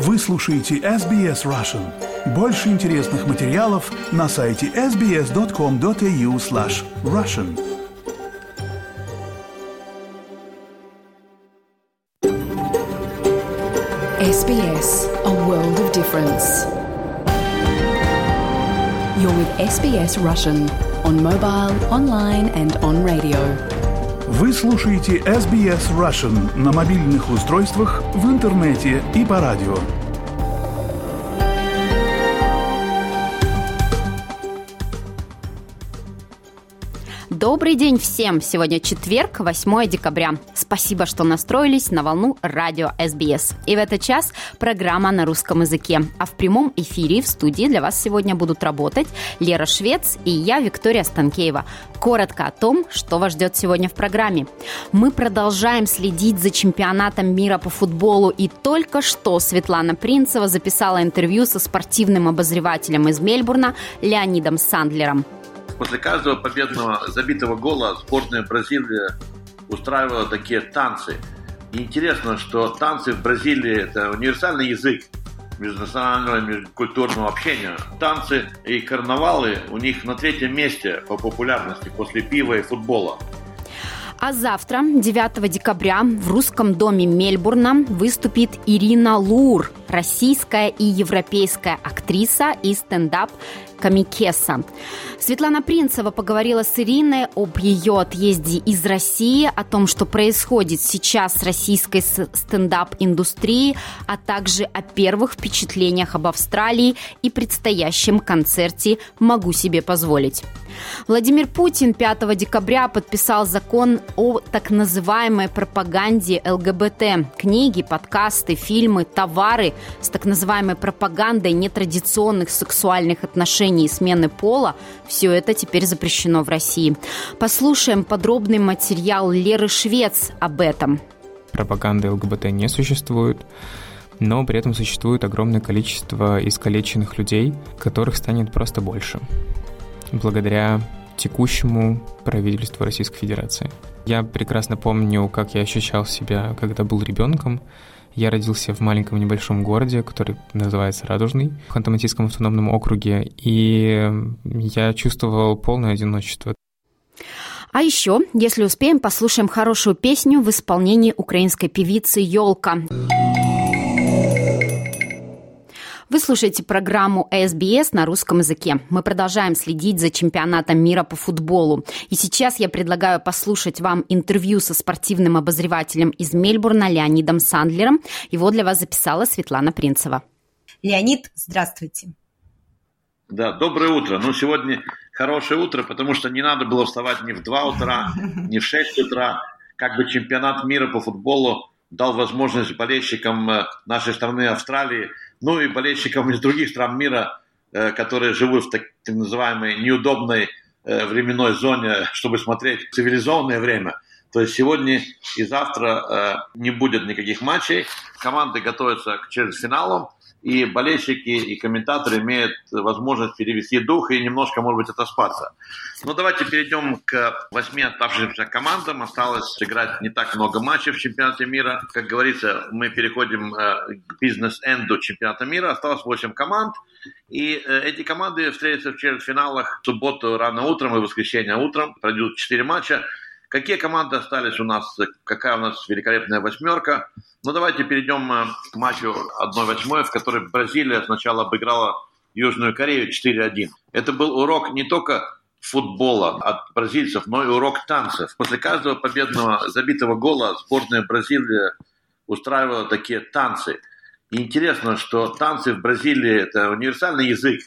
Вы слушаете SBS Russian. Больше интересных материалов на сайте sbs.com.au slash russian. SBS, a world of difference. You're with SBS Russian on mobile, online and on radio. Вы слушаете SBS Russian на мобильных устройствах, в интернете и по радио. Добрый день всем! Сегодня четверг, 8 декабря. Спасибо, что настроились на волну радио СБС. И в этот час программа на русском языке. А в прямом эфире в студии для вас сегодня будут работать Лера Швец и я, Виктория Станкеева. Коротко о том, что вас ждет сегодня в программе. Мы продолжаем следить за чемпионатом мира по футболу. И только что Светлана Принцева записала интервью со спортивным обозревателем из Мельбурна Леонидом Сандлером. После каждого победного забитого гола сборная Бразилии устраивала такие танцы. И интересно, что танцы в Бразилии – это универсальный язык межнационального и межкультурного общения. Танцы и карнавалы у них на третьем месте по популярности после пива и футбола. А завтра, 9 декабря, в русском доме Мельбурна выступит Ирина Лур, российская и европейская актриса и стендап Камикеса. Светлана Принцева поговорила с Ириной об ее отъезде из России, о том, что происходит сейчас с российской стендап-индустрией, а также о первых впечатлениях об Австралии и предстоящем концерте «Могу себе позволить». Владимир Путин 5 декабря подписал закон о так называемой пропаганде ЛГБТ. Книги, подкасты, фильмы, товары с так называемой пропагандой нетрадиционных сексуальных отношений и смены пола – все это теперь запрещено в России. Послушаем подробный материал Леры Швец об этом. Пропаганды ЛГБТ не существует но при этом существует огромное количество искалеченных людей, которых станет просто больше благодаря текущему правительству Российской Федерации. Я прекрасно помню, как я ощущал себя, когда был ребенком. Я родился в маленьком небольшом городе, который называется Радужный, в Ханты-Мансийском автономном округе, и я чувствовал полное одиночество. А еще, если успеем, послушаем хорошую песню в исполнении украинской певицы Ёлка. Вы слушаете программу SBS на русском языке. Мы продолжаем следить за чемпионатом мира по футболу. И сейчас я предлагаю послушать вам интервью со спортивным обозревателем из Мельбурна Леонидом Сандлером. Его для вас записала Светлана Принцева. Леонид, здравствуйте. Да, доброе утро. Ну, сегодня хорошее утро, потому что не надо было вставать ни в 2 утра, ни в 6 утра. Как бы чемпионат мира по футболу дал возможность болельщикам э, нашей страны Австралии ну и болельщикам из других стран мира, э, которые живут в так, называемой неудобной э, временной зоне, чтобы смотреть цивилизованное время. То есть сегодня и завтра не будет никаких матчей. Команды готовятся к четвертьфиналам и болельщики и комментаторы имеют возможность перевести дух и немножко, может быть, отоспаться. Но давайте перейдем к восьми оставшимся командам. Осталось сыграть не так много матчей в чемпионате мира. Как говорится, мы переходим э, к бизнес-энду чемпионата мира. Осталось восемь команд. И э, эти команды встретятся в четвертьфиналах в субботу рано утром и воскресенье утром. Пройдут четыре матча. Какие команды остались у нас? Какая у нас великолепная восьмерка? Ну, давайте перейдем э, к матчу 1-8, в которой Бразилия сначала обыграла Южную Корею 4-1. Это был урок не только футбола от бразильцев, но и урок танцев. После каждого победного забитого гола сборная Бразилии устраивала такие танцы. И интересно, что танцы в Бразилии – это универсальный язык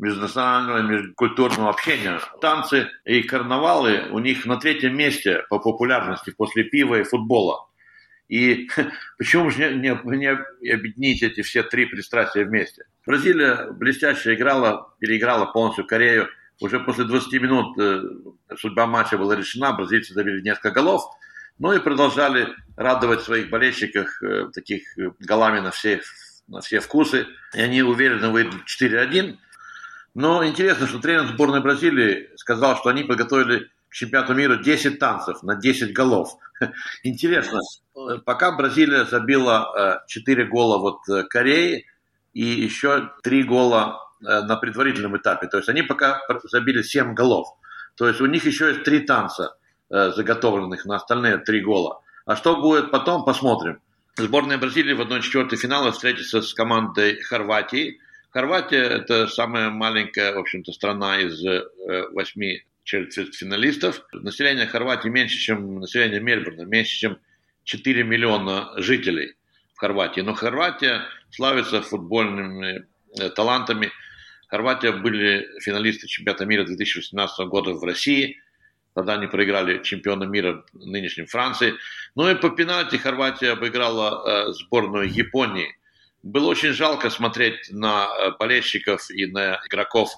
межнационального межкультурного общения. Танцы и карнавалы у них на третьем месте по популярности после пива и футбола. И почему же не, не, не объединить эти все три пристрастия вместе? Бразилия блестяще играла, переиграла полностью Корею. Уже после 20 минут э, судьба матча была решена, бразильцы забили несколько голов. Ну и продолжали радовать своих болельщиков э, таких э, голами на все, на все вкусы. И они уверенно выйдут 4-1. Но интересно, что тренер сборной Бразилии сказал, что они подготовили к чемпионату мира 10 танцев на 10 голов. Интересно, пока Бразилия забила 4 гола вот Корее и еще 3 гола на предварительном этапе. То есть они пока забили 7 голов. То есть у них еще есть 3 танца заготовленных на остальные 3 гола. А что будет потом, посмотрим. Сборная Бразилии в 1-4 финала встретится с командой Хорватии. Хорватия – это самая маленькая, в общем-то, страна из э, восьми четвертьфиналистов. Население Хорватии меньше, чем население Мельбурна, меньше, чем 4 миллиона жителей в Хорватии. Но Хорватия славится футбольными э, талантами. Хорватия были финалисты чемпионата мира 2018 года в России – Тогда они проиграли чемпиона мира нынешнем Франции. Ну и по пенальти Хорватия обыграла э, сборную Японии. Было очень жалко смотреть на э, болельщиков и на игроков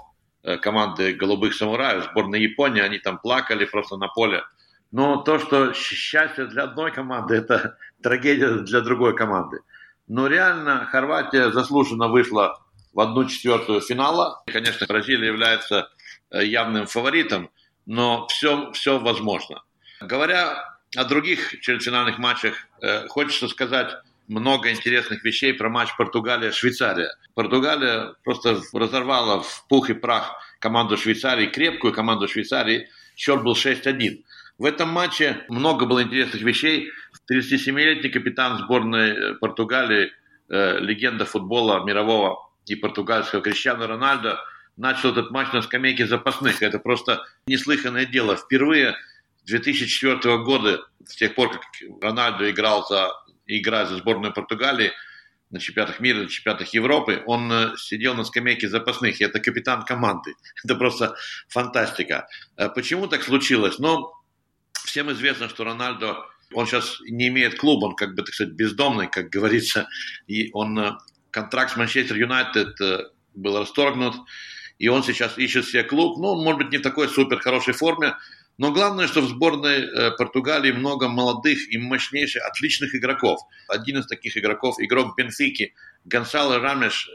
э, команды «Голубых самураев», сборной Японии. Они там плакали просто на поле. Но то, что счастье для одной команды, это трагедия для другой команды. Но реально Хорватия заслуженно вышла в одну четвертую финала. Конечно, Бразилия является явным фаворитом – но все, все возможно. Говоря о других четвертьфинальных матчах, э, хочется сказать много интересных вещей про матч Португалия-Швейцария. Португалия просто разорвала в пух и прах команду Швейцарии, крепкую команду Швейцарии. Счет был 6-1. В этом матче много было интересных вещей. 37-летний капитан сборной Португалии, э, легенда футбола мирового и португальского Криштиану Рональдо – начал этот матч на скамейке запасных. Это просто неслыханное дело. Впервые 2004 года, с тех пор, как Рональдо играл за, играет за сборную Португалии, на чемпионатах мира, на чемпионатах Европы, он э, сидел на скамейке запасных, и это капитан команды. Это просто фантастика. Э, почему так случилось? Но всем известно, что Рональдо, он сейчас не имеет клуба, он как бы, так сказать, бездомный, как говорится, и он э, контракт с Манчестер Юнайтед был расторгнут, и он сейчас ищет себе клуб. Ну, он, может быть, не в такой супер хорошей форме, но главное, что в сборной э, Португалии много молодых и мощнейших, отличных игроков. Один из таких игроков, игрок Бенфики, Гонсало Рамеш,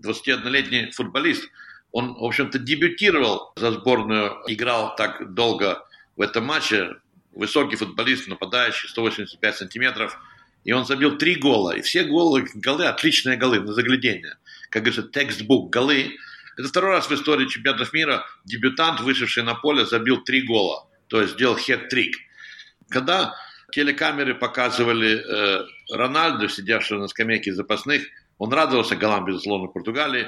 21-летний э, футболист. Он, в общем-то, дебютировал за сборную, играл так долго в этом матче. Высокий футболист, нападающий, 185 сантиметров. И он забил три гола. И все голы, голы, отличные голы на заглядение. Как говорится, текстбук голы. Это второй раз в истории чемпионатов мира дебютант, вышедший на поле, забил три гола, то есть сделал хет-трик. Когда телекамеры показывали э, Рональду, сидевшего на скамейке запасных, он радовался голам, безусловно, Португалии,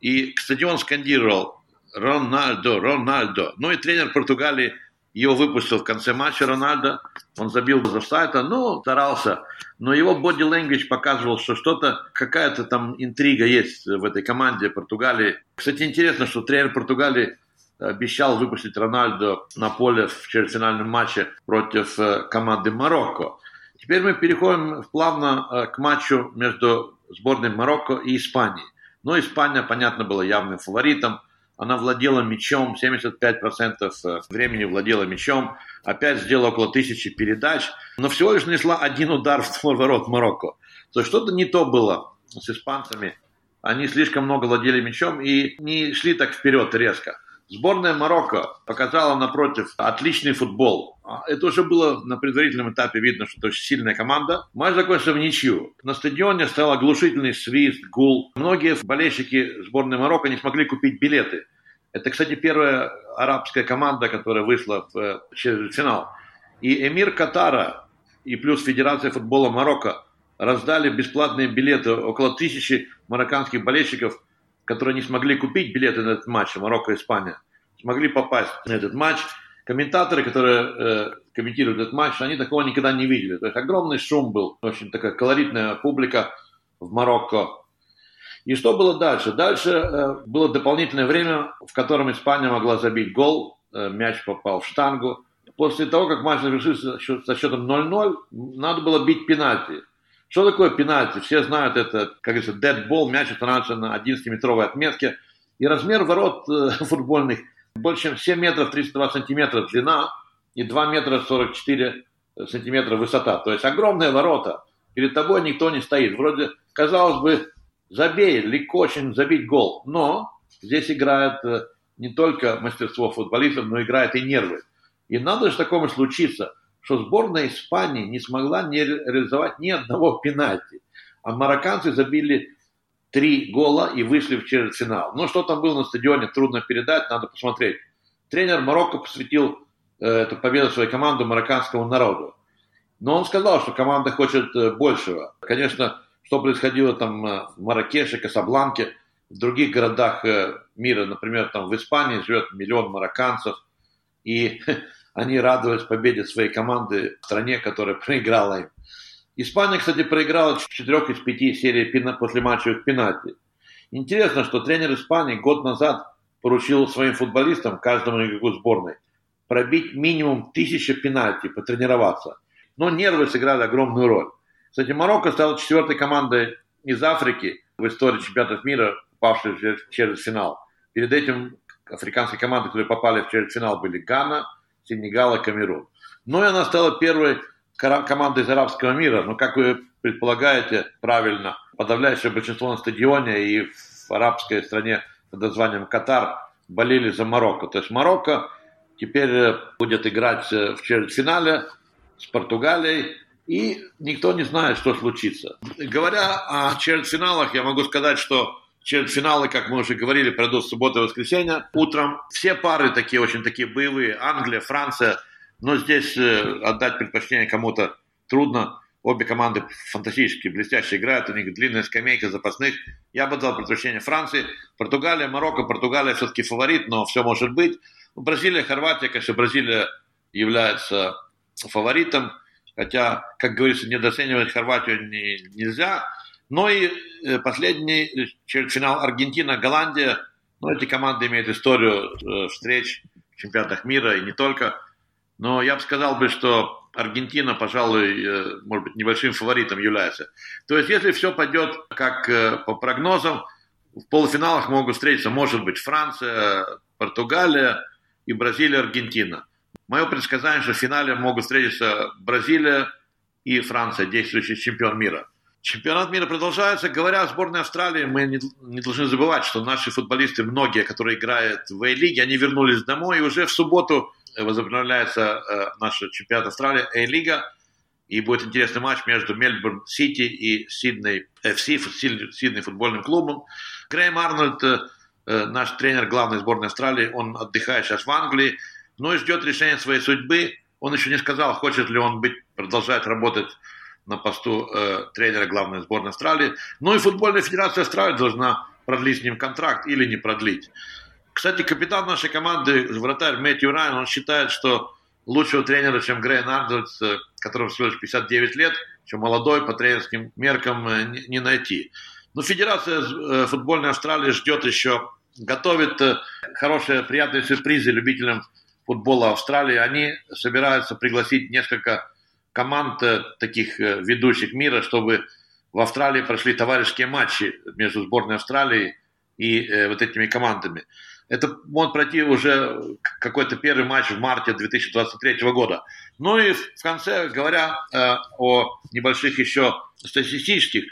и, кстати, он скандировал «Рональдо, Рональдо». Ну и тренер Португалии его выпустил в конце матча Рональдо, он забил за сайта, ну, старался. Но его body language показывал, что что-то, какая-то там интрига есть в этой команде Португалии. Кстати, интересно, что тренер Португалии обещал выпустить Рональдо на поле в четвертьфинальном матче против э, команды Марокко. Теперь мы переходим плавно э, к матчу между сборной Марокко и Испанией. Но Испания, понятно, была явным фаворитом. Она владела мячом, 75% э, времени владела мячом, опять сделала около тысячи передач, но всего лишь нанесла один удар в ворот Марокко. То есть что-то не то было с испанцами. Они слишком много владели мячом и не шли так вперед резко. Сборная Марокко показала, напротив, отличный футбол. А это уже было на предварительном этапе видно, что это очень сильная команда. Матч закончился в ничью. На стадионе стоял оглушительный свист, гул. Многие болельщики сборной Марокко не смогли купить билеты. Это, кстати, первая арабская команда, которая вышла в э, финал. И эмир Катара и плюс Федерация футбола Марокко раздали бесплатные билеты около тысячи марокканских болельщиков которые не смогли купить билеты на этот матч, Марокко-Испания, смогли попасть на этот матч. Комментаторы, которые э, комментируют этот матч, они такого никогда не видели. То есть огромный шум был, очень такая колоритная публика в Марокко. И что было дальше? Дальше э, было дополнительное время, в котором Испания могла забить гол, э, мяч попал в штангу. После того, как матч завершился со счетом 0-0, надо было бить пенальти. Что такое пенальти? Все знают это, как говорится, ball, мяч устанавливается на 11-метровой отметке. И размер ворот э, футбольных больше, чем 7 метров 32 сантиметра длина и 2 метра 44 сантиметра высота. То есть огромные ворота. Перед тобой никто не стоит. Вроде, казалось бы, забей, легко очень забить гол. Но здесь играет э, не только мастерство футболистов, но играет и нервы. И надо же такому случиться, что сборная Испании не смогла не реализовать ни одного пенальти. А марокканцы забили три гола и вышли в четвертьфинал. Но что там было на стадионе, трудно передать, надо посмотреть. Тренер Марокко посвятил э, эту победу своей команды марокканскому народу. Но он сказал, что команда хочет э, большего. Конечно, что происходило там э, в Маракеше, Касабланке, в других городах мира, например, там в Испании живет миллион марокканцев, и они радовались победе своей команды в стране, которая проиграла им. Испания, кстати, проиграла в четырех из пяти серий после матчевых пенальти. Интересно, что тренер Испании год назад поручил своим футболистам, каждому игроку сборной, пробить минимум тысячи пенальти, потренироваться. Но нервы сыграли огромную роль. Кстати, Марокко стала четвертой командой из Африки в истории чемпионатов мира, попавшей в четвертьфинал. Перед этим африканские команды, которые попали в четвертьфинал, были Гана, Сенегал и Камерун. Ну и она стала первой командой из арабского мира. Но, как вы предполагаете, правильно, подавляющее большинство на стадионе и в арабской стране под названием Катар болели за Марокко. То есть Марокко теперь будет играть в четвертьфинале с Португалией, и никто не знает, что случится. Говоря о четвертьфиналах, я могу сказать, что четвертьфиналы, как мы уже говорили, пройдут в субботу и воскресенье. Утром все пары такие, очень такие боевые. Англия, Франция. Но здесь э, отдать предпочтение кому-то трудно. Обе команды фантастически блестяще играют. У них длинная скамейка запасных. Я бы дал предпочтение Франции. Португалия, Марокко. Португалия все-таки фаворит, но все может быть. Бразилия, Хорватия, конечно, Бразилия является фаворитом. Хотя, как говорится, недооценивать Хорватию не, нельзя. Но и э, последний четвертьфинал Аргентина, Голландия. Ну, эти команды имеют историю э, встреч в чемпионатах мира и не только. Но я бы сказал бы, что Аргентина, пожалуй, э, может быть, небольшим фаворитом является. То есть, если все пойдет как по прогнозам, в полуфиналах могут встретиться, может быть, Франция, Португалия и Бразилия, Аргентина. Мое предсказание, что в финале могут встретиться Бразилия и Франция, действующий чемпион мира. Чемпионат мира продолжается. Говоря о сборной Австралии, мы не, не должны забывать, что наши футболисты, многие, которые играют в A-лиге, они вернулись домой, и уже в субботу возобновляется э, наш чемпионат Австралии, A-лига, и будет интересный матч между Мельбурн Сити и Сидней FC, Сидней футбольным клубом. Грейм Арнольд, э, наш тренер главной сборной Австралии, он отдыхает сейчас в Англии, но и ждет решения своей судьбы. Он еще не сказал, хочет ли он быть, продолжать работать на посту э, тренера главной сборной Австралии. Ну и футбольная федерация Австралии должна продлить с ним контракт или не продлить. Кстати, капитан нашей команды, вратарь Мэтью Райан, он считает, что лучшего тренера, чем Грей Нардовец, э, которому всего лишь 59 лет, чем молодой по тренерским меркам э, не, найти. Но Федерация э, футбольной Австралии ждет еще, готовит хорошие, приятные сюрпризы любителям футбола Австралии. Они собираются пригласить несколько команд таких ведущих мира, чтобы в Австралии прошли товарищеские матчи между сборной Австралии и вот этими командами. Это может пройти уже какой-то первый матч в марте 2023 года. Ну и в конце, говоря э, о небольших еще статистических,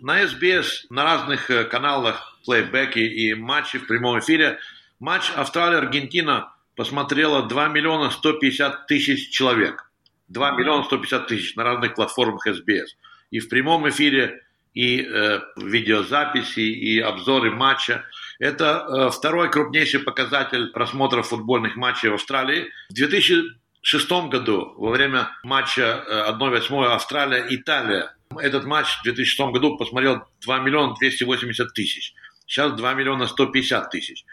на SBS, на разных каналах плейбеки и матчи в прямом эфире, матч Австралия-Аргентина посмотрело 2 миллиона 150 тысяч человек. 2 миллиона 150 тысяч на разных платформах SBS. И в прямом эфире, и э, видеозаписи, и обзоры матча. Это э, второй крупнейший показатель просмотров футбольных матчей в Австралии. В 2006 году, во время матча э, 1-8 Австралия-Италия, этот матч в 2006 году посмотрел 2 миллиона 280 тысяч. Сейчас 2 миллиона 150 тысяч.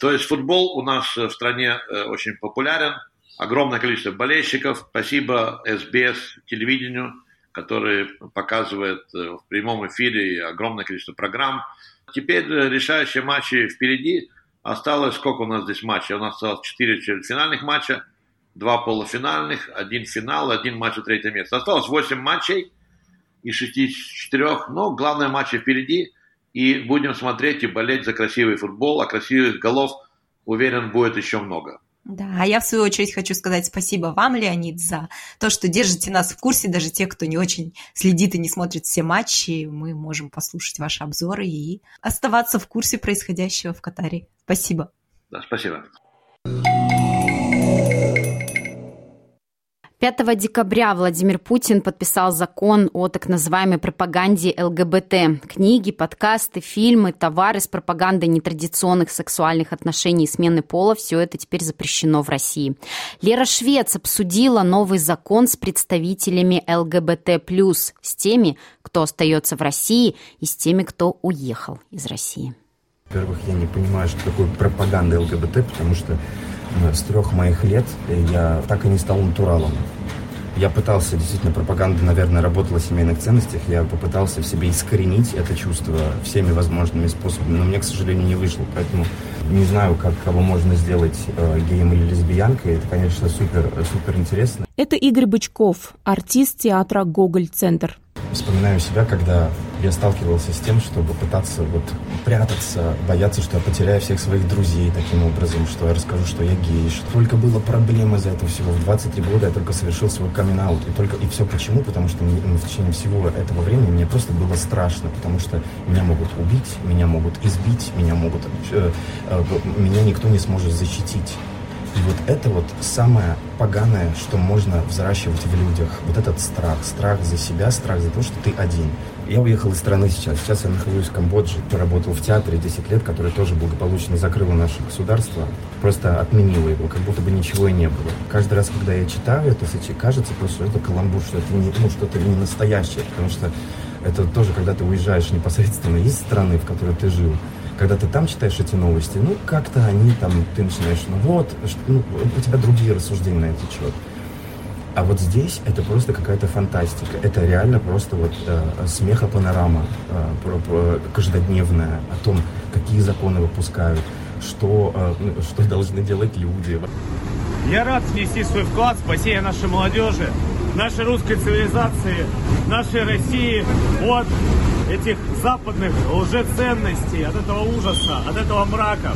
То есть футбол у нас в стране э, очень популярен огромное количество болельщиков. Спасибо СБС телевидению, который показывает э, в прямом эфире огромное количество программ. Теперь э, решающие матчи впереди. Осталось, сколько у нас здесь матчей? У нас осталось 4 финальных матча, два полуфинальных, один финал, один матч за третье место. Осталось 8 матчей из 64, но главные матчи впереди. И будем смотреть и болеть за красивый футбол, а красивых голов, уверен, будет еще много. Да, а я в свою очередь хочу сказать спасибо вам, Леонид, за то, что держите нас в курсе, даже те, кто не очень следит и не смотрит все матчи, мы можем послушать ваши обзоры и оставаться в курсе происходящего в Катаре. Спасибо. Да, спасибо. 5 декабря Владимир Путин подписал закон о так называемой пропаганде ЛГБТ. Книги, подкасты, фильмы, товары с пропагандой нетрадиционных сексуальных отношений и смены пола – все это теперь запрещено в России. Лера Швец обсудила новый закон с представителями ЛГБТ+, с теми, кто остается в России, и с теми, кто уехал из России. Во-первых, я не понимаю, что такое пропаганда ЛГБТ, потому что с трех моих лет я так и не стал натуралом. Я пытался, действительно, пропаганда, наверное, работала в семейных ценностях. Я попытался в себе искоренить это чувство всеми возможными способами, но мне, к сожалению, не вышло. Поэтому не знаю, как кого можно сделать э, геем или лесбиянкой. Это, конечно, супер, супер интересно. Это Игорь Бычков, артист театра «Гоголь-центр». Вспоминаю себя, когда я сталкивался с тем, чтобы пытаться вот прятаться, бояться, что я потеряю всех своих друзей таким образом, что я расскажу, что я гей, что только было проблем из-за этого всего. В 23 года я только совершил свой камин и только и все почему? Потому что мне, ну, в течение всего этого времени мне просто было страшно, потому что меня могут убить, меня могут избить, меня могут, э, э, меня никто не сможет защитить. И вот это вот самое поганое, что можно взращивать в людях. Вот этот страх. Страх за себя, страх за то, что ты один. Я уехал из страны сейчас. Сейчас я нахожусь в Камбодже. Работал в театре 10 лет, который тоже благополучно закрыло наше государство. Просто отменило его, как будто бы ничего и не было. Каждый раз, когда я читаю это, кажется просто, что это каламбур, что это не, ну, что-то не настоящее. Потому что это тоже, когда ты уезжаешь непосредственно из страны, в которой ты жил, когда ты там читаешь эти новости, ну, как-то они там, ты начинаешь, ну вот, ну, у тебя другие рассуждения на этот счет. А вот здесь это просто какая-то фантастика. Это реально просто вот э, смеха панорама э, про, про, каждодневная о том, какие законы выпускают, что, э, ну, что должны делать люди. Я рад внести свой вклад в спасение нашей молодежи, нашей русской цивилизации, нашей России от этих западных лжеценностей, от этого ужаса, от этого мрака.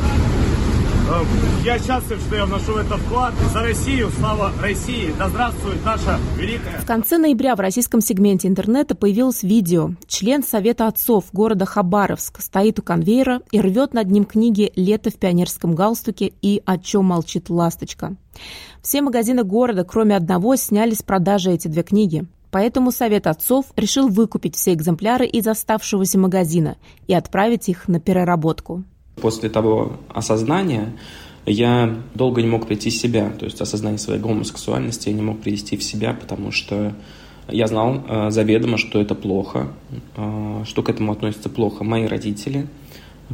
Эм, я счастлив, что я вношу в это вклад. За Россию, слава России, да здравствует наша великая... В конце ноября в российском сегменте интернета появилось видео. Член Совета отцов города Хабаровск стоит у конвейера и рвет над ним книги «Лето в пионерском галстуке» и «О чем молчит ласточка». Все магазины города, кроме одного, сняли с продажи эти две книги. Поэтому Совет отцов решил выкупить все экземпляры из оставшегося магазина и отправить их на переработку. После того осознания я долго не мог прийти в себя, то есть осознание своей гомосексуальности я не мог привести в себя, потому что я знал э, заведомо, что это плохо, э, что к этому относятся плохо мои родители,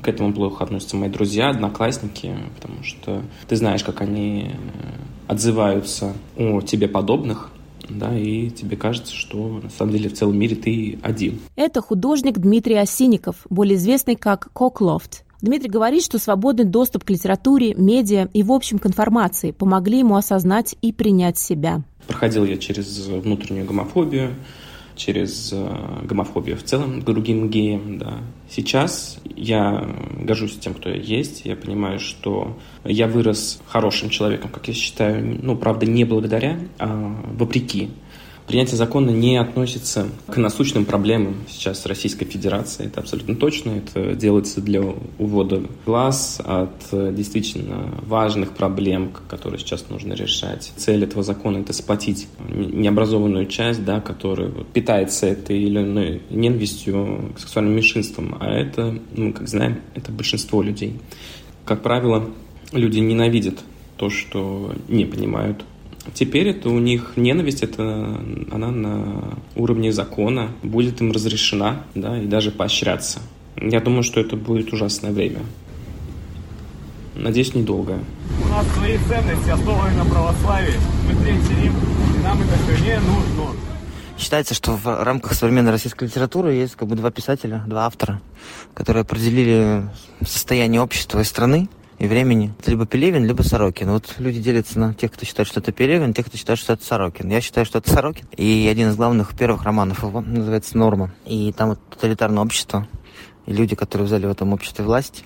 к этому плохо относятся мои друзья, одноклассники, потому что ты знаешь, как они э, отзываются о тебе подобных, да, и тебе кажется, что на самом деле в целом мире ты один. Это художник Дмитрий Осинников, более известный как Коклофт. Дмитрий говорит, что свободный доступ к литературе, медиа и, в общем, к информации помогли ему осознать и принять себя. Проходил я через внутреннюю гомофобию, через э, гомофобию в целом к другим геям. Да. Сейчас я горжусь тем, кто я есть. Я понимаю, что я вырос хорошим человеком, как я считаю. Ну, правда, не благодаря, а вопреки Принятие закона не относится к насущным проблемам сейчас Российской Федерации. Это абсолютно точно. Это делается для увода глаз от э, действительно важных проблем, которые сейчас нужно решать. Цель этого закона – это сплотить необразованную часть, да, которая питается этой или иной ненавистью к сексуальным меньшинствам. А это, мы как знаем, это большинство людей. Как правило, люди ненавидят то, что не понимают Теперь это у них ненависть, это она на уровне закона будет им разрешена, да, и даже поощряться. Я думаю, что это будет ужасное время. Надеюсь, недолго. У нас свои ценности основаны на православии. Мы Третий Рим, и нам это все не нужно. Считается, что в рамках современной российской литературы есть как бы два писателя, два автора, которые определили состояние общества и страны и времени. Это либо Пелевин, либо Сорокин. Вот люди делятся на тех, кто считает, что это Пелевин, тех, кто считает, что это Сорокин. Я считаю, что это Сорокин. И один из главных первых романов его называется «Норма». И там вот тоталитарное общество, и люди, которые взяли в этом обществе власть,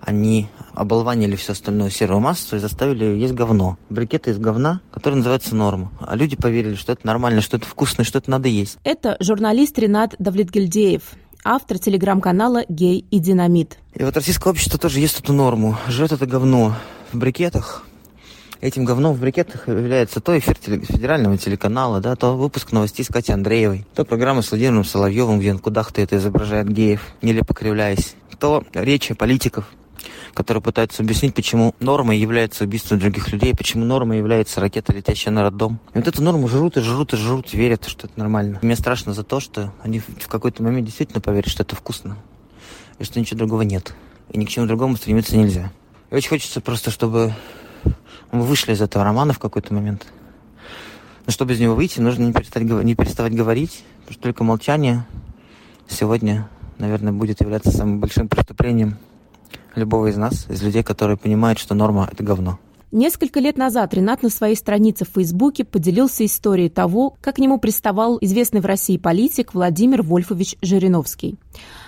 они оболванили всю остальную серую массу и заставили ее есть говно. Брикеты из говна, который называется норма. А люди поверили, что это нормально, что это вкусно, что это надо есть. Это журналист Ренат Давлетгильдеев автор телеграм-канала «Гей и динамит». И вот российское общество тоже есть эту норму. Жрет это говно в брикетах Этим говном в брикетах является то эфир федерального телеканала, да, то выпуск новостей с Катей Андреевой, то программа с Владимиром Соловьевым, где он кудахтает и изображает геев, нелепо кривляясь, то речи политиков, которые пытаются объяснить, почему нормой является убийство других людей, почему нормой является ракета, летящая на роддом. И вот эту норму жрут и жрут и жрут, верят, что это нормально. Мне страшно за то, что они в какой-то момент действительно поверят, что это вкусно, и что ничего другого нет. И ни к чему другому стремиться нельзя. И очень хочется просто, чтобы мы вышли из этого романа в какой-то момент. Но чтобы из него выйти, нужно не, перестать, не переставать говорить, потому что только молчание сегодня, наверное, будет являться самым большим преступлением любого из нас, из людей, которые понимают, что норма – это говно. Несколько лет назад Ренат на своей странице в Фейсбуке поделился историей того, как к нему приставал известный в России политик Владимир Вольфович Жириновский.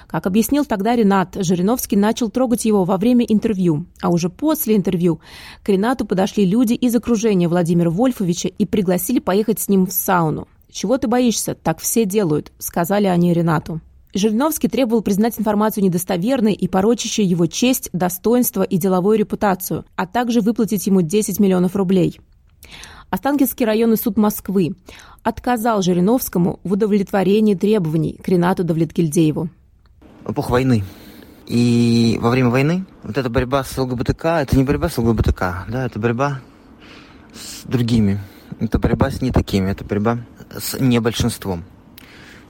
Как объяснил тогда Ренат, Жириновский начал трогать его во время интервью, а уже после интервью к Ренату подошли люди из окружения Владимира Вольфовича и пригласили поехать с ним в сауну. «Чего ты боишься? Так все делают», — сказали они Ренату. Жириновский требовал признать информацию недостоверной и порочащей его честь, достоинство и деловую репутацию, а также выплатить ему 10 миллионов рублей. Останкинский районный суд Москвы отказал Жириновскому в удовлетворении требований к Ренату Давлетгильдееву. Эпох войны. И во время войны вот эта борьба с ЛГБТК, это не борьба с ЛГБТК, да, это борьба с другими. Это борьба с не такими, это борьба с небольшинством.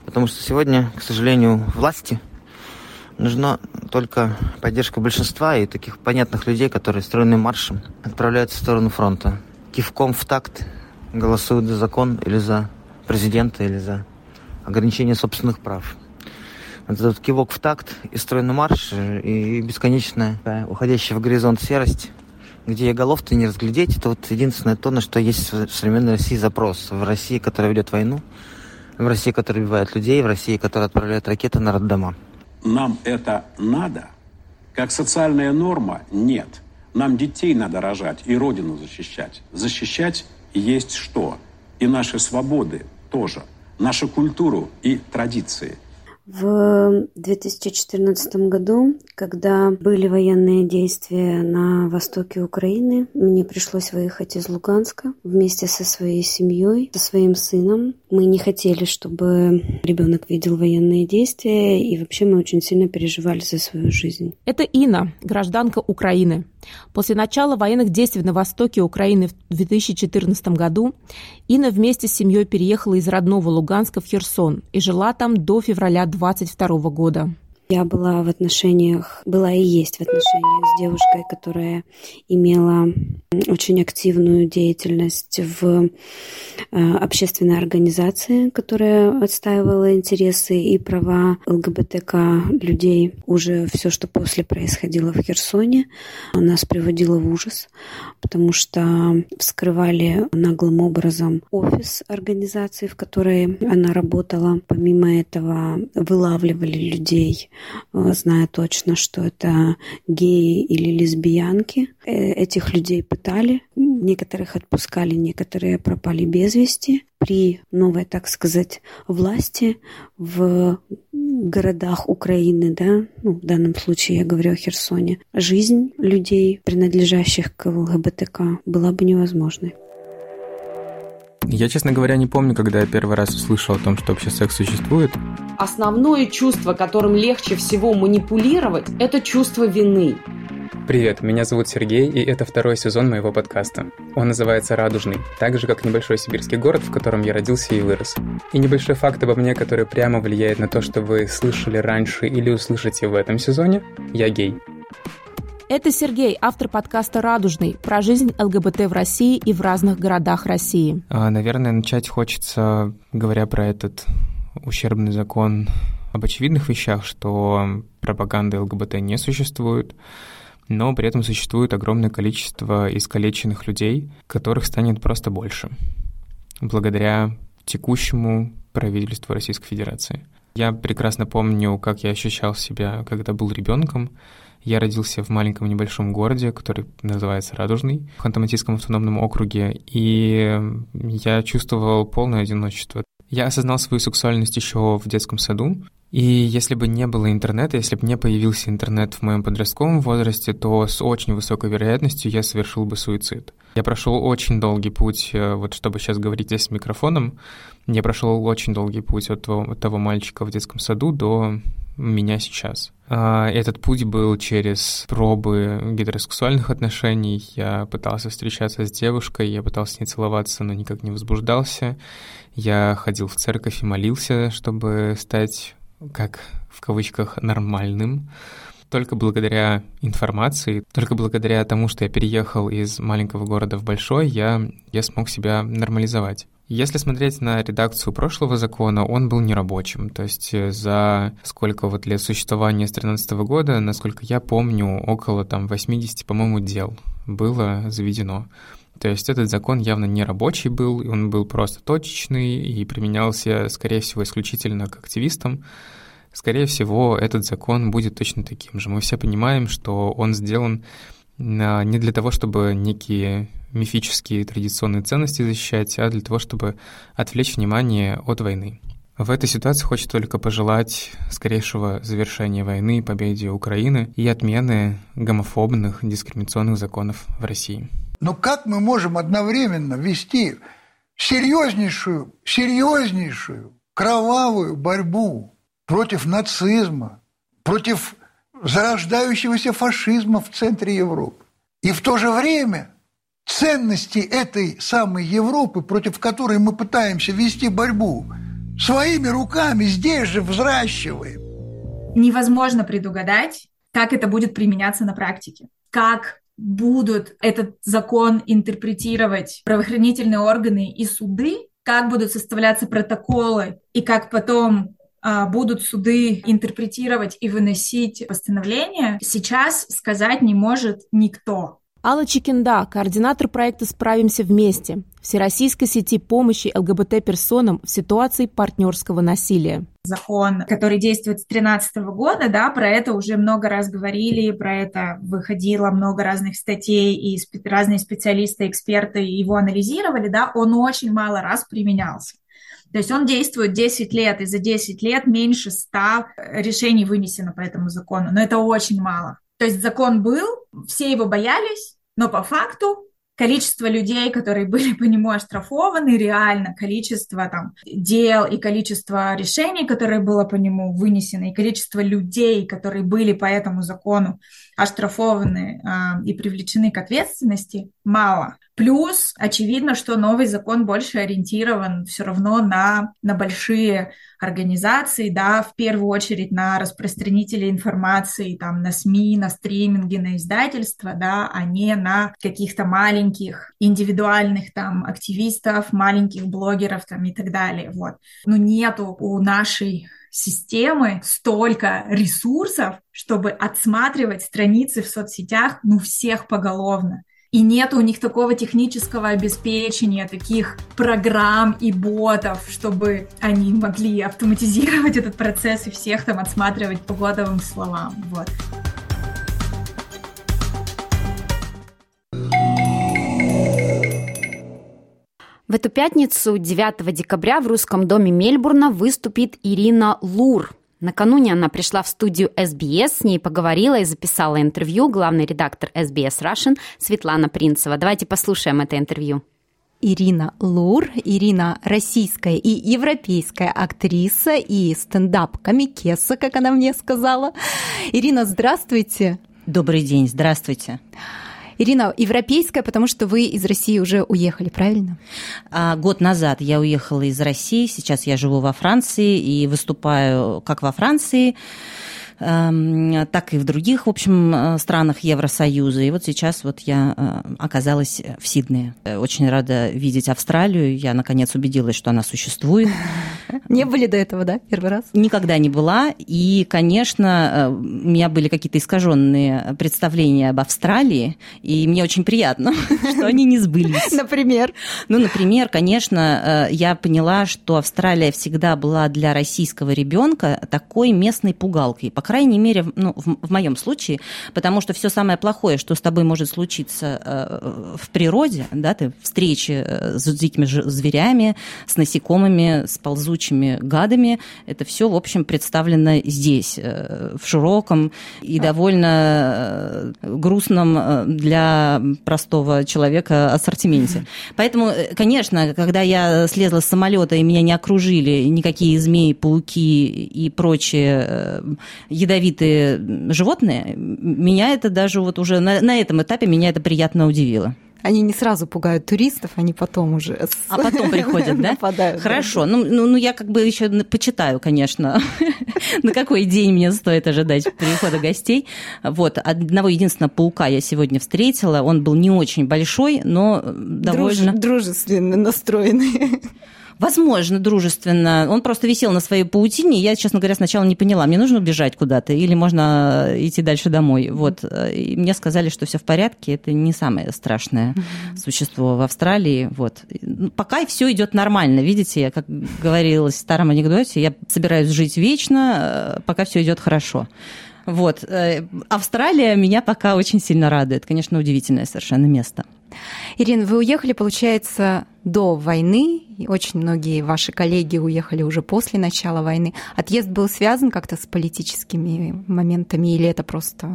Потому что сегодня, к сожалению, власти нужна только поддержка большинства и таких понятных людей, которые стройным маршем отправляются в сторону фронта. Кивком в такт голосуют за закон или за президента, или за ограничение собственных прав. Вот этот кивок в такт и стройный марш, и бесконечная уходящая в горизонт серость, где голов-то не разглядеть, это вот единственное то, на что есть в современной России запрос. В России, которая ведет войну, в России, которая убивает людей, в России, которая отправляет ракеты на роддома. Нам это надо? Как социальная норма? Нет. Нам детей надо рожать и родину защищать. Защищать есть что? И наши свободы тоже. Нашу культуру и традиции – в 2014 году, когда были военные действия на востоке Украины, мне пришлось выехать из Луганска вместе со своей семьей, со своим сыном. Мы не хотели, чтобы ребенок видел военные действия, и вообще мы очень сильно переживали за свою жизнь. Это Инна, гражданка Украины. После начала военных действий на востоке Украины в 2014 году Инна вместе с семьей переехала из родного Луганска в Херсон и жила там до февраля 2022 года. Я была в отношениях, была и есть в отношениях с девушкой, которая имела очень активную деятельность в э, общественной организации, которая отстаивала интересы и права ЛГБТК людей. Уже все, что после происходило в Херсоне, нас приводило в ужас, потому что вскрывали наглым образом офис организации, в которой она работала. Помимо этого вылавливали людей зная точно, что это геи или лесбиянки. Э, этих людей пытали, некоторых отпускали, некоторые пропали без вести. При новой, так сказать, власти в городах Украины, да, ну, в данном случае я говорю о Херсоне, жизнь людей, принадлежащих к ЛГБТК, была бы невозможной. Я, честно говоря, не помню, когда я первый раз услышал о том, что вообще секс существует. Основное чувство, которым легче всего манипулировать, это чувство вины. Привет, меня зовут Сергей, и это второй сезон моего подкаста. Он называется «Радужный», так же, как небольшой сибирский город, в котором я родился и вырос. И небольшой факт обо мне, который прямо влияет на то, что вы слышали раньше или услышите в этом сезоне – я гей. Это Сергей, автор подкаста «Радужный» про жизнь ЛГБТ в России и в разных городах России. А, наверное, начать хочется, говоря про этот ущербный закон об очевидных вещах, что пропаганды ЛГБТ не существует, но при этом существует огромное количество искалеченных людей, которых станет просто больше, благодаря текущему правительству Российской Федерации. Я прекрасно помню, как я ощущал себя, когда был ребенком, я родился в маленьком небольшом городе, который называется Радужный, в Ханты-Мансийском автономном округе, и я чувствовал полное одиночество. Я осознал свою сексуальность еще в детском саду, и если бы не было интернета, если бы не появился интернет в моем подростковом возрасте, то с очень высокой вероятностью я совершил бы суицид. Я прошел очень долгий путь, э, вот чтобы сейчас говорить здесь с микрофоном, я прошел очень долгий путь от того, от того мальчика в детском саду до меня сейчас. А, этот путь был через пробы гетеросексуальных отношений. Я пытался встречаться с девушкой, я пытался с ней целоваться, но никак не возбуждался. Я ходил в церковь и молился, чтобы стать как в кавычках нормальным. Только благодаря информации, только благодаря тому, что я переехал из маленького города в большой, я, я смог себя нормализовать. Если смотреть на редакцию прошлого закона, он был нерабочим. То есть э, за сколько вот лет существования с 2013 года, насколько я помню, около там 80, по-моему, дел было заведено. То есть этот закон явно не рабочий был, он был просто точечный и применялся, скорее всего, исключительно к активистам. Скорее всего, этот закон будет точно таким же. Мы все понимаем, что он сделан не для того, чтобы некие мифические традиционные ценности защищать, а для того, чтобы отвлечь внимание от войны. В этой ситуации хочется только пожелать скорейшего завершения войны, победе Украины и отмены гомофобных дискриминационных законов в России. Но как мы можем одновременно вести серьезнейшую, серьезнейшую кровавую борьбу против нацизма, против зарождающегося фашизма в центре Европы. И в то же время ценности этой самой Европы, против которой мы пытаемся вести борьбу, своими руками здесь же взращиваем. Невозможно предугадать, как это будет применяться на практике, как будут этот закон интерпретировать правоохранительные органы и суды, как будут составляться протоколы и как потом будут суды интерпретировать и выносить постановления, сейчас сказать не может никто. Алла Чикинда, координатор проекта «Справимся вместе» Всероссийской сети помощи ЛГБТ-персонам в ситуации партнерского насилия. Закон, который действует с 2013 года, да, про это уже много раз говорили, про это выходило много разных статей, и разные специалисты, эксперты его анализировали, да, он очень мало раз применялся. То есть он действует 10 лет, и за 10 лет меньше 100 решений вынесено по этому закону. Но это очень мало. То есть закон был, все его боялись, но по факту количество людей, которые были по нему оштрафованы, реально количество там дел и количество решений, которые было по нему вынесено, и количество людей, которые были по этому закону оштрафованы э, и привлечены к ответственности, мало. Плюс, очевидно, что новый закон больше ориентирован все равно на, на большие организации, да, в первую очередь на распространителей информации, там, на СМИ, на стриминги, на издательства, да, а не на каких-то маленьких индивидуальных там активистов, маленьких блогеров там и так далее, вот. Но нету у нашей системы столько ресурсов, чтобы отсматривать страницы в соцсетях, ну, всех поголовно и нет у них такого технического обеспечения, таких программ и ботов, чтобы они могли автоматизировать этот процесс и всех там отсматривать по кодовым словам. Вот. В эту пятницу, 9 декабря, в Русском доме Мельбурна выступит Ирина Лур, Накануне она пришла в студию SBS, с ней поговорила и записала интервью главный редактор SBS Russian Светлана Принцева. Давайте послушаем это интервью. Ирина Лур. Ирина российская и европейская актриса и стендап-комикеса, как она мне сказала. Ирина, здравствуйте. Добрый день, здравствуйте. Ирина, европейская, потому что вы из России уже уехали, правильно? А, год назад я уехала из России, сейчас я живу во Франции и выступаю как во Франции, так и в других, в общем, э, странах Евросоюза. И вот сейчас вот я э, оказалась в Сиднее. Очень рада видеть Австралию. Я, наконец, убедилась, что она существует. Не были до этого, да, первый раз? Никогда не была. И, конечно, э, у меня были какие-то искаженные представления об Австралии, и мне очень приятно, что они не сбылись. Например? Ну, например, конечно, я поняла, что Австралия всегда была для российского ребенка такой местной пугалкой. Пока крайней мере, ну, в, в моем случае, потому что все самое плохое, что с тобой может случиться э, в природе, да, ты встречи э, с дикими зверями, с насекомыми, с ползучими гадами, это все, в общем, представлено здесь, э, в широком и довольно э, грустном для простого человека ассортименте. Поэтому, конечно, когда я слезла с самолета и меня не окружили никакие змеи, пауки и прочие ядовитые животные, меня это даже вот уже на, на этом этапе меня это приятно удивило. Они не сразу пугают туристов, они потом уже... А потом приходят, да? Нападают. Хорошо. Ну, ну, ну, я как бы еще почитаю, конечно, на какой день мне стоит ожидать прихода гостей. Вот. Одного единственного паука я сегодня встретила. Он был не очень большой, но довольно... Дружественно настроенный. Возможно, дружественно. Он просто висел на своей паутине. Я, честно говоря, сначала не поняла, мне нужно убежать куда-то или можно идти дальше домой. Вот. И мне сказали, что все в порядке. Это не самое страшное mm-hmm. существо в Австралии. Вот. Ну, пока все идет нормально. Видите, как говорилось в старом анекдоте, я собираюсь жить вечно, э, пока все идет хорошо. Вот. Э, Австралия меня пока очень сильно радует. Конечно, удивительное совершенно место. Ирина, вы уехали, получается, до войны. Очень многие ваши коллеги уехали уже после начала войны. Отъезд был связан как-то с политическими моментами или это просто...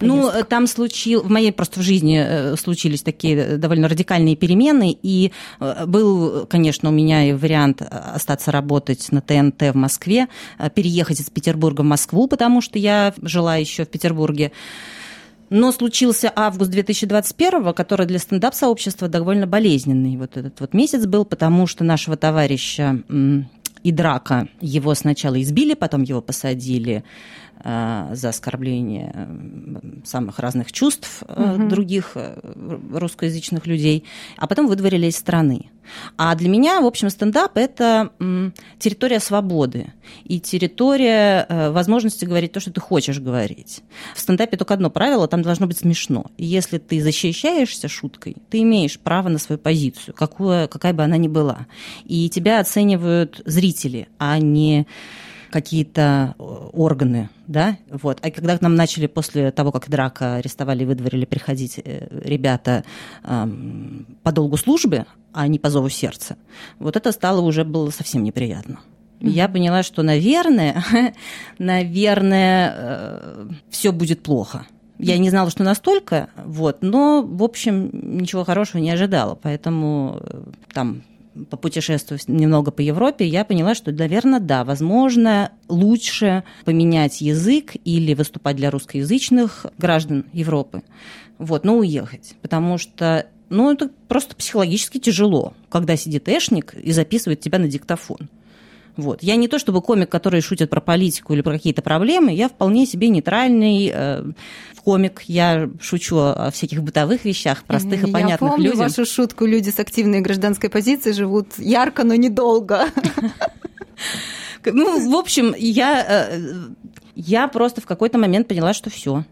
Ну, поездка? Ну, там случилось... В моей просто в жизни э, случились такие довольно радикальные перемены, и э, был, конечно, у меня и вариант остаться работать на ТНТ в Москве, э, переехать из Петербурга в Москву, потому что я жила еще в Петербурге. Но случился август 2021, который для стендап-сообщества довольно болезненный. Вот этот вот месяц был, потому что нашего товарища и драка. Его сначала избили, потом его посадили за оскорбление самых разных чувств э, угу. других э, русскоязычных людей, а потом выдворили из страны. А для меня, в общем, стендап – это территория свободы и территория возможности говорить то, что ты хочешь говорить. В стендапе только одно правило – там должно быть смешно. И если ты защищаешься шуткой, ты имеешь право на свою позицию, какую, какая бы она ни была. И тебя оценивают зрители, а не какие-то э, органы, да, вот. А когда к нам начали после того, как драка арестовали и выдворили, приходить э, ребята эм, по долгу службы, а не по зову сердца, вот это стало уже было совсем неприятно. Я поняла, что, наверное, наверное, э, все будет плохо. Я не знала, что настолько, вот, но, в общем, ничего хорошего не ожидала, поэтому там попутешествовав немного по Европе, я поняла, что, наверное, да, возможно, лучше поменять язык или выступать для русскоязычных граждан Европы, вот, но уехать, потому что ну, это просто психологически тяжело, когда сидит эшник и записывает тебя на диктофон. Вот. Я не то чтобы комик, который шутит про политику или про какие-то проблемы, я вполне себе нейтральный э, комик, я шучу о всяких бытовых вещах, простых и понятных я помню людям. вашу шутку, люди с активной гражданской позицией живут ярко, но недолго. Ну, в общем, я, э, я просто в какой-то момент поняла, что все,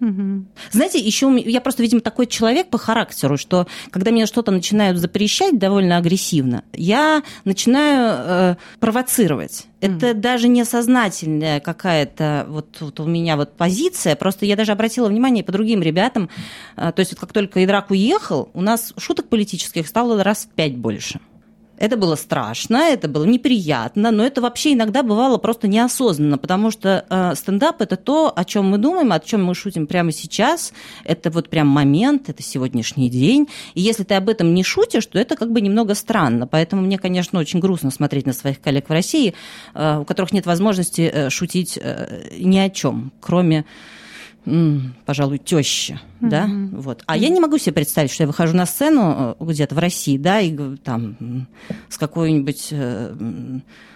Угу. Знаете, еще я просто, видимо, такой человек по характеру, что когда меня что-то начинают запрещать довольно агрессивно, я начинаю э, провоцировать. Это mm. даже не сознательная какая-то вот, вот у меня вот позиция. Просто я даже обратила внимание по другим ребятам. Э, то есть вот как только Идрак уехал, у нас шуток политических стало раз в пять больше. Это было страшно, это было неприятно, но это вообще иногда бывало просто неосознанно, потому что э, стендап это то, о чем мы думаем, о чем мы шутим прямо сейчас. Это вот прям момент, это сегодняшний день. И если ты об этом не шутишь, то это как бы немного странно. Поэтому мне, конечно, очень грустно смотреть на своих коллег в России, э, у которых нет возможности э, шутить э, ни о чем, кроме пожалуй, теща, mm-hmm. да, вот. А mm-hmm. я не могу себе представить, что я выхожу на сцену э, где-то в России, да, и там с какой-нибудь, э,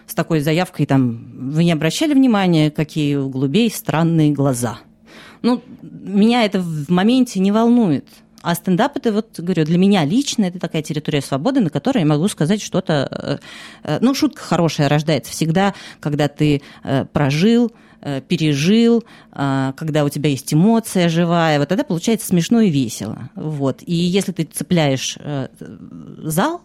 с такой заявкой, там, вы не обращали внимания, какие у голубей странные глаза? Ну, меня это в моменте не волнует. А стендап это вот, говорю, для меня лично это такая территория свободы, на которой я могу сказать что-то... Э, ну, шутка хорошая рождается всегда, когда ты прожил, пережил, а, когда у тебя есть эмоция живая, вот тогда получается смешно и весело. Вот. И если ты цепляешь э, зал,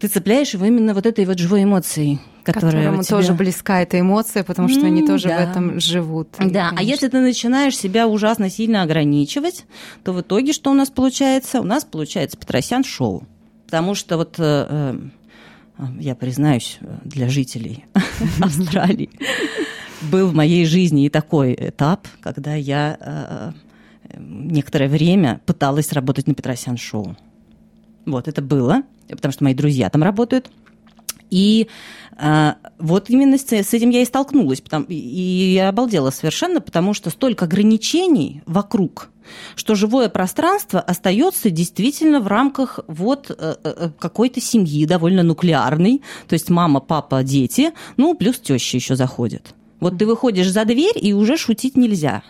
ты цепляешь его именно вот этой вот живой эмоцией, которая Которому тебя... тоже близка эта эмоция, потому что mm, они тоже да. в этом живут. Да, и, а если ты начинаешь себя ужасно сильно ограничивать, то в итоге что у нас получается? У нас получается Петросян шоу. Потому что вот э, э, я признаюсь, для жителей Австралии был в моей жизни и такой этап, когда я э, некоторое время пыталась работать на Петросян шоу. Вот, это было, потому что мои друзья там работают. И а, вот именно с, с этим я и столкнулась. Потому, и я обалдела совершенно, потому что столько ограничений вокруг, что живое пространство остается действительно в рамках вот э, какой-то семьи, довольно нуклеарной. То есть мама, папа, дети, ну, плюс теща еще заходит. Вот ты выходишь за дверь, и уже шутить нельзя.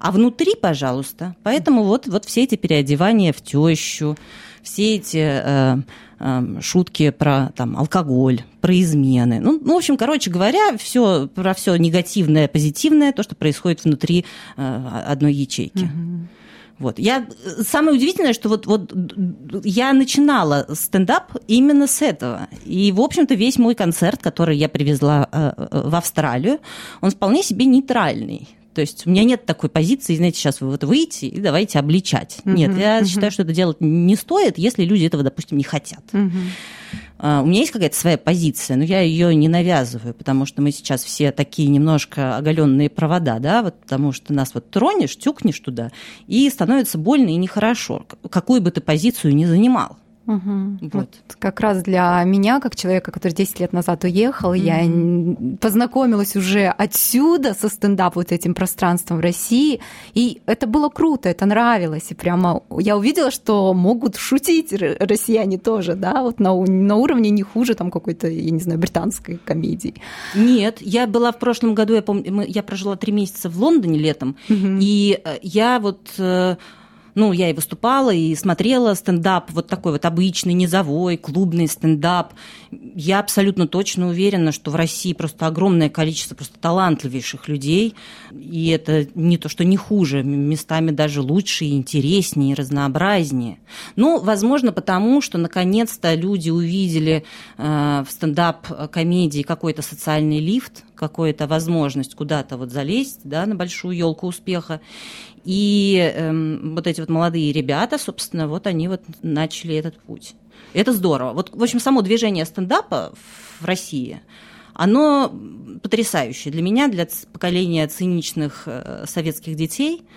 А внутри, пожалуйста. Поэтому вот, вот все эти переодевания в тещу, все эти э, э, шутки про там, алкоголь, про измены. Ну, ну, в общем, короче говоря, все, про все негативное, позитивное, то, что происходит внутри э, одной ячейки. Угу. Вот. Я, самое удивительное, что вот, вот я начинала стендап именно с этого. И, в общем-то, весь мой концерт, который я привезла э, э в Австралию, он вполне себе нейтральный. То есть у меня нет такой позиции, знаете, сейчас вы вот выйти и давайте обличать. Uh-huh, нет, я uh-huh. считаю, что это делать не стоит, если люди этого, допустим, не хотят. Uh-huh. Uh, у меня есть какая-то своя позиция, но я ее не навязываю, потому что мы сейчас все такие немножко оголенные провода, да, вот потому что нас вот тронешь, тюкнешь туда, и становится больно и нехорошо, какую бы ты позицию ни занимал. Угу. Вот. вот как раз для меня, как человека, который 10 лет назад уехал, угу. я познакомилась уже отсюда со стендап вот этим пространством в России, и это было круто, это нравилось, и прямо я увидела, что могут шутить россияне тоже, да, вот на, на уровне не хуже там какой-то, я не знаю, британской комедии. Нет, я была в прошлом году, я помню, я прожила три месяца в Лондоне летом, угу. и э, я вот э, ну, я и выступала, и смотрела стендап, вот такой вот обычный, низовой, клубный стендап. Я абсолютно точно уверена, что в России просто огромное количество просто талантливейших людей, и это не то, что не хуже, местами даже лучше, и интереснее, и разнообразнее. Ну, возможно, потому что наконец-то люди увидели э, в стендап-комедии какой-то социальный лифт, какую-то возможность куда-то вот залезть, да, на большую елку успеха. И эм, вот эти вот молодые ребята, собственно, вот они вот начали этот путь. Это здорово. Вот, в общем, само движение стендапа в России, оно потрясающее для меня, для поколения циничных э, советских детей –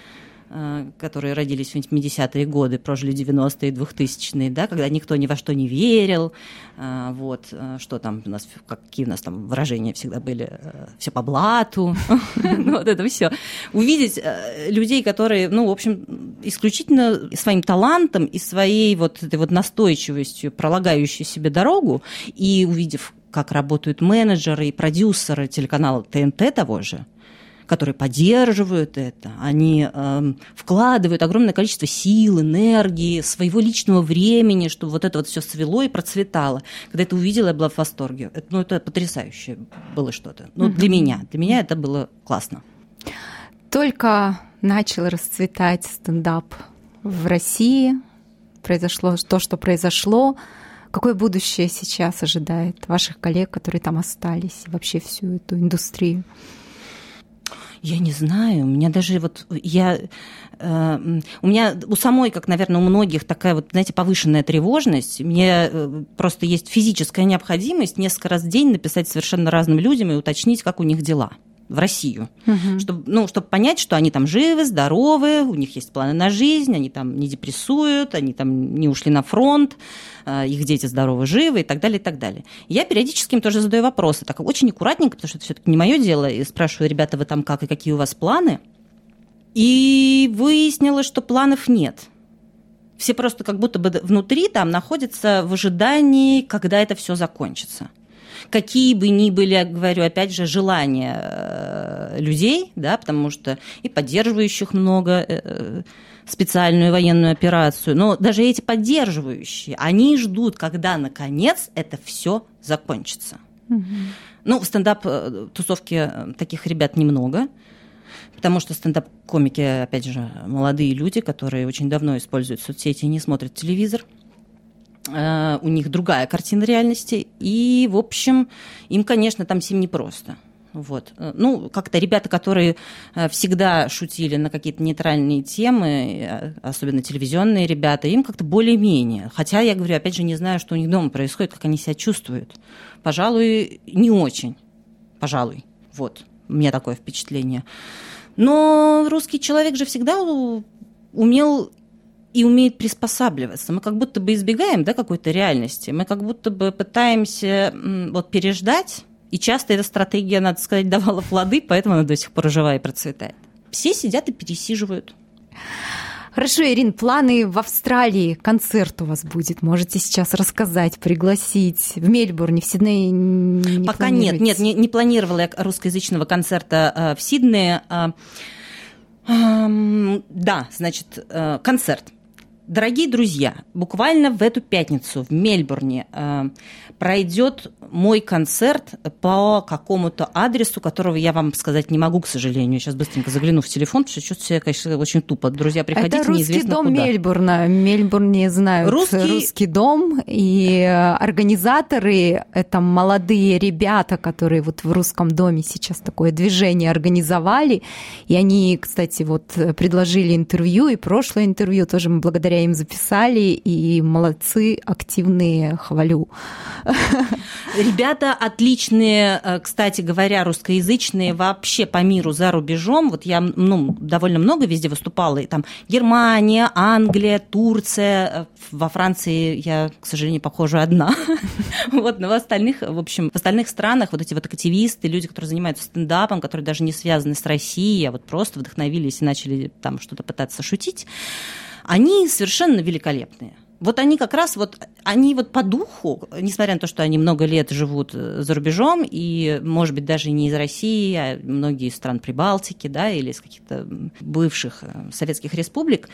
которые родились в 70-е годы, прожили 90-е, 2000-е, да, когда никто ни во что не верил, э, вот, э, что там у нас, какие у нас там выражения всегда были, все по блату, ну, вот это все. Увидеть людей, которые, ну, в общем, исключительно своим талантом и своей вот этой вот настойчивостью, пролагающей себе дорогу, и увидев, как работают менеджеры и продюсеры телеканала ТНТ того же, которые поддерживают это, они э, вкладывают огромное количество сил, энергии, своего личного времени, чтобы вот это вот все свело и процветало. Когда это увидела, я была в восторге. Это, ну, это потрясающе было что-то. Ну, для меня. Для меня это было классно. Только начал расцветать стендап в России, произошло то, что произошло. Какое будущее сейчас ожидает ваших коллег, которые там остались, и вообще всю эту индустрию? Я не знаю, у меня даже вот я э, у меня у самой, как, наверное, у многих такая вот, знаете, повышенная тревожность. Мне э, просто есть физическая необходимость несколько раз в день написать совершенно разным людям и уточнить, как у них дела в Россию, угу. чтобы, ну, чтобы понять, что они там живы, здоровы, у них есть планы на жизнь, они там не депрессуют, они там не ушли на фронт, э, их дети здоровы, живы и так далее, и так далее. Я периодически им тоже задаю вопросы, так очень аккуратненько, потому что это все-таки не мое дело, и спрашиваю, ребята, вы там как и какие у вас планы? И выяснилось, что планов нет. Все просто как будто бы внутри там находятся в ожидании, когда это все закончится какие бы ни были, я говорю, опять же, желания э, людей, да, потому что и поддерживающих много э, специальную военную операцию, но даже эти поддерживающие, они ждут, когда наконец это все закончится. Угу. Ну, в стендап-тусовке э, таких ребят немного, потому что стендап-комики, опять же, молодые люди, которые очень давно используют соцсети и не смотрят телевизор. У них другая картина реальности, и, в общем, им, конечно, там всем непросто. Вот. Ну, как-то ребята, которые всегда шутили на какие-то нейтральные темы, особенно телевизионные ребята, им как-то более-менее. Хотя, я говорю, опять же, не знаю, что у них дома происходит, как они себя чувствуют. Пожалуй, не очень. Пожалуй. Вот. У меня такое впечатление. Но русский человек же всегда умел и умеет приспосабливаться. Мы как будто бы избегаем да, какой-то реальности. Мы как будто бы пытаемся вот, переждать. И часто эта стратегия, надо сказать, давала плоды, поэтому она до сих пор жива и процветает. Все сидят и пересиживают. Хорошо, Ирин, планы в Австралии, концерт у вас будет. Можете сейчас рассказать, пригласить в Мельбурне, в Сиднее не Пока нет, нет, не, не планировала я русскоязычного концерта э, в Сиднее. Э, да, значит, э, концерт. Дорогие друзья, буквально в эту пятницу в Мельбурне э, пройдет мой концерт по какому-то адресу, которого я вам сказать не могу, к сожалению. Сейчас быстренько загляну в телефон, потому что чувствую себя, конечно, очень тупо. Друзья, приходите, Это русский неизвестно дом куда. Мельбурна. Мельбурне знают Русский- русский дом. И организаторы – это молодые ребята, которые вот в русском доме сейчас такое движение организовали. И они, кстати, вот предложили интервью, и прошлое интервью тоже мы благодаря им записали. И молодцы, активные, хвалю. Ребята отличные, э, кстати говоря, русскоязычные вообще по миру за рубежом. Вот я ну, довольно много везде выступала. И там Германия, Англия, Турция. Э, Во Франции я, к сожалению, похожа одна. Вот, но в остальных, в общем, в остальных странах вот эти вот активисты, люди, которые занимаются стендапом, которые даже не связаны с Россией, а вот просто вдохновились и начали там что-то пытаться шутить, они совершенно великолепные. Вот они как раз вот, они вот по духу, несмотря на то, что они много лет живут э, за рубежом, и, может быть, даже не из России, а многие из стран Прибалтики, да, или из каких-то бывших э, советских республик,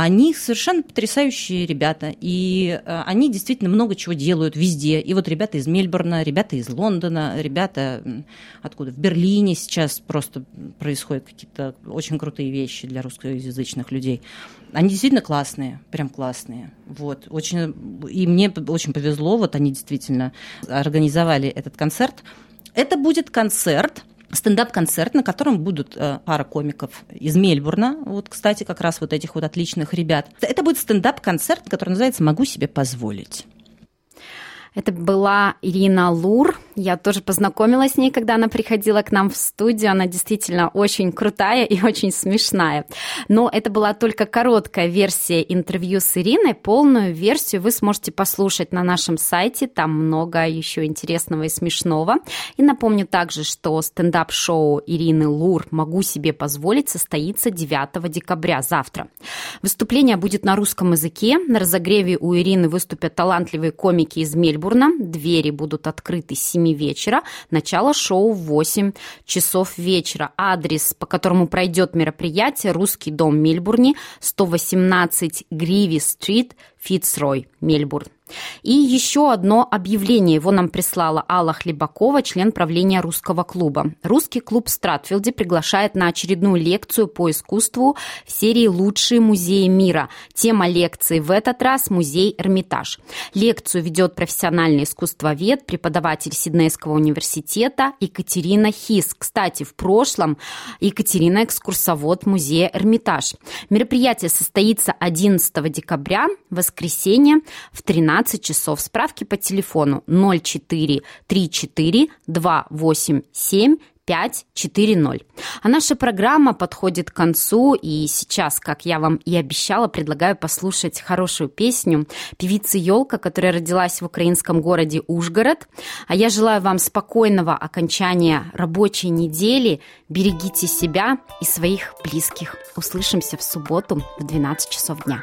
они совершенно потрясающие ребята, и э, они действительно много чего делают везде. И вот ребята из Мельбурна, ребята из Лондона, ребята откуда? В Берлине сейчас просто происходят какие-то очень крутые вещи для русскоязычных людей. Они действительно классные, прям классные. Вот, очень, и мне очень повезло, вот они действительно организовали этот концерт. Это будет концерт, стендап-концерт, на котором будут э, пара комиков из Мельбурна, вот, кстати, как раз вот этих вот отличных ребят. Это будет стендап-концерт, который называется «Могу себе позволить». Это была Ирина Лур. Я тоже познакомилась с ней, когда она приходила к нам в студию. Она действительно очень крутая и очень смешная. Но это была только короткая версия интервью с Ириной. Полную версию вы сможете послушать на нашем сайте. Там много еще интересного и смешного. И напомню также, что стендап-шоу Ирины Лур «Могу себе позволить» состоится 9 декабря, завтра. Выступление будет на русском языке. На разогреве у Ирины выступят талантливые комики из Мельбурна. Двери будут открыты с 7 вечера. Начало шоу в 8 часов вечера. Адрес, по которому пройдет мероприятие, Русский дом в Мельбурне, 118 Гриви-стрит, Фицрой, Мельбурн. И еще одно объявление. Его нам прислала Алла Хлебакова, член правления русского клуба. Русский клуб в Стратфилде приглашает на очередную лекцию по искусству в серии «Лучшие музеи мира». Тема лекции в этот раз – музей Эрмитаж. Лекцию ведет профессиональный искусствовед, преподаватель Сиднейского университета Екатерина Хис. Кстати, в прошлом Екатерина – экскурсовод музея Эрмитаж. Мероприятие состоится 11 декабря, воскресенье, в 13 часов. Справки по телефону 0434 287 540. А наша программа подходит к концу, и сейчас, как я вам и обещала, предлагаю послушать хорошую песню певицы Елка, которая родилась в украинском городе Ужгород. А я желаю вам спокойного окончания рабочей недели. Берегите себя и своих близких. Услышимся в субботу в 12 часов дня.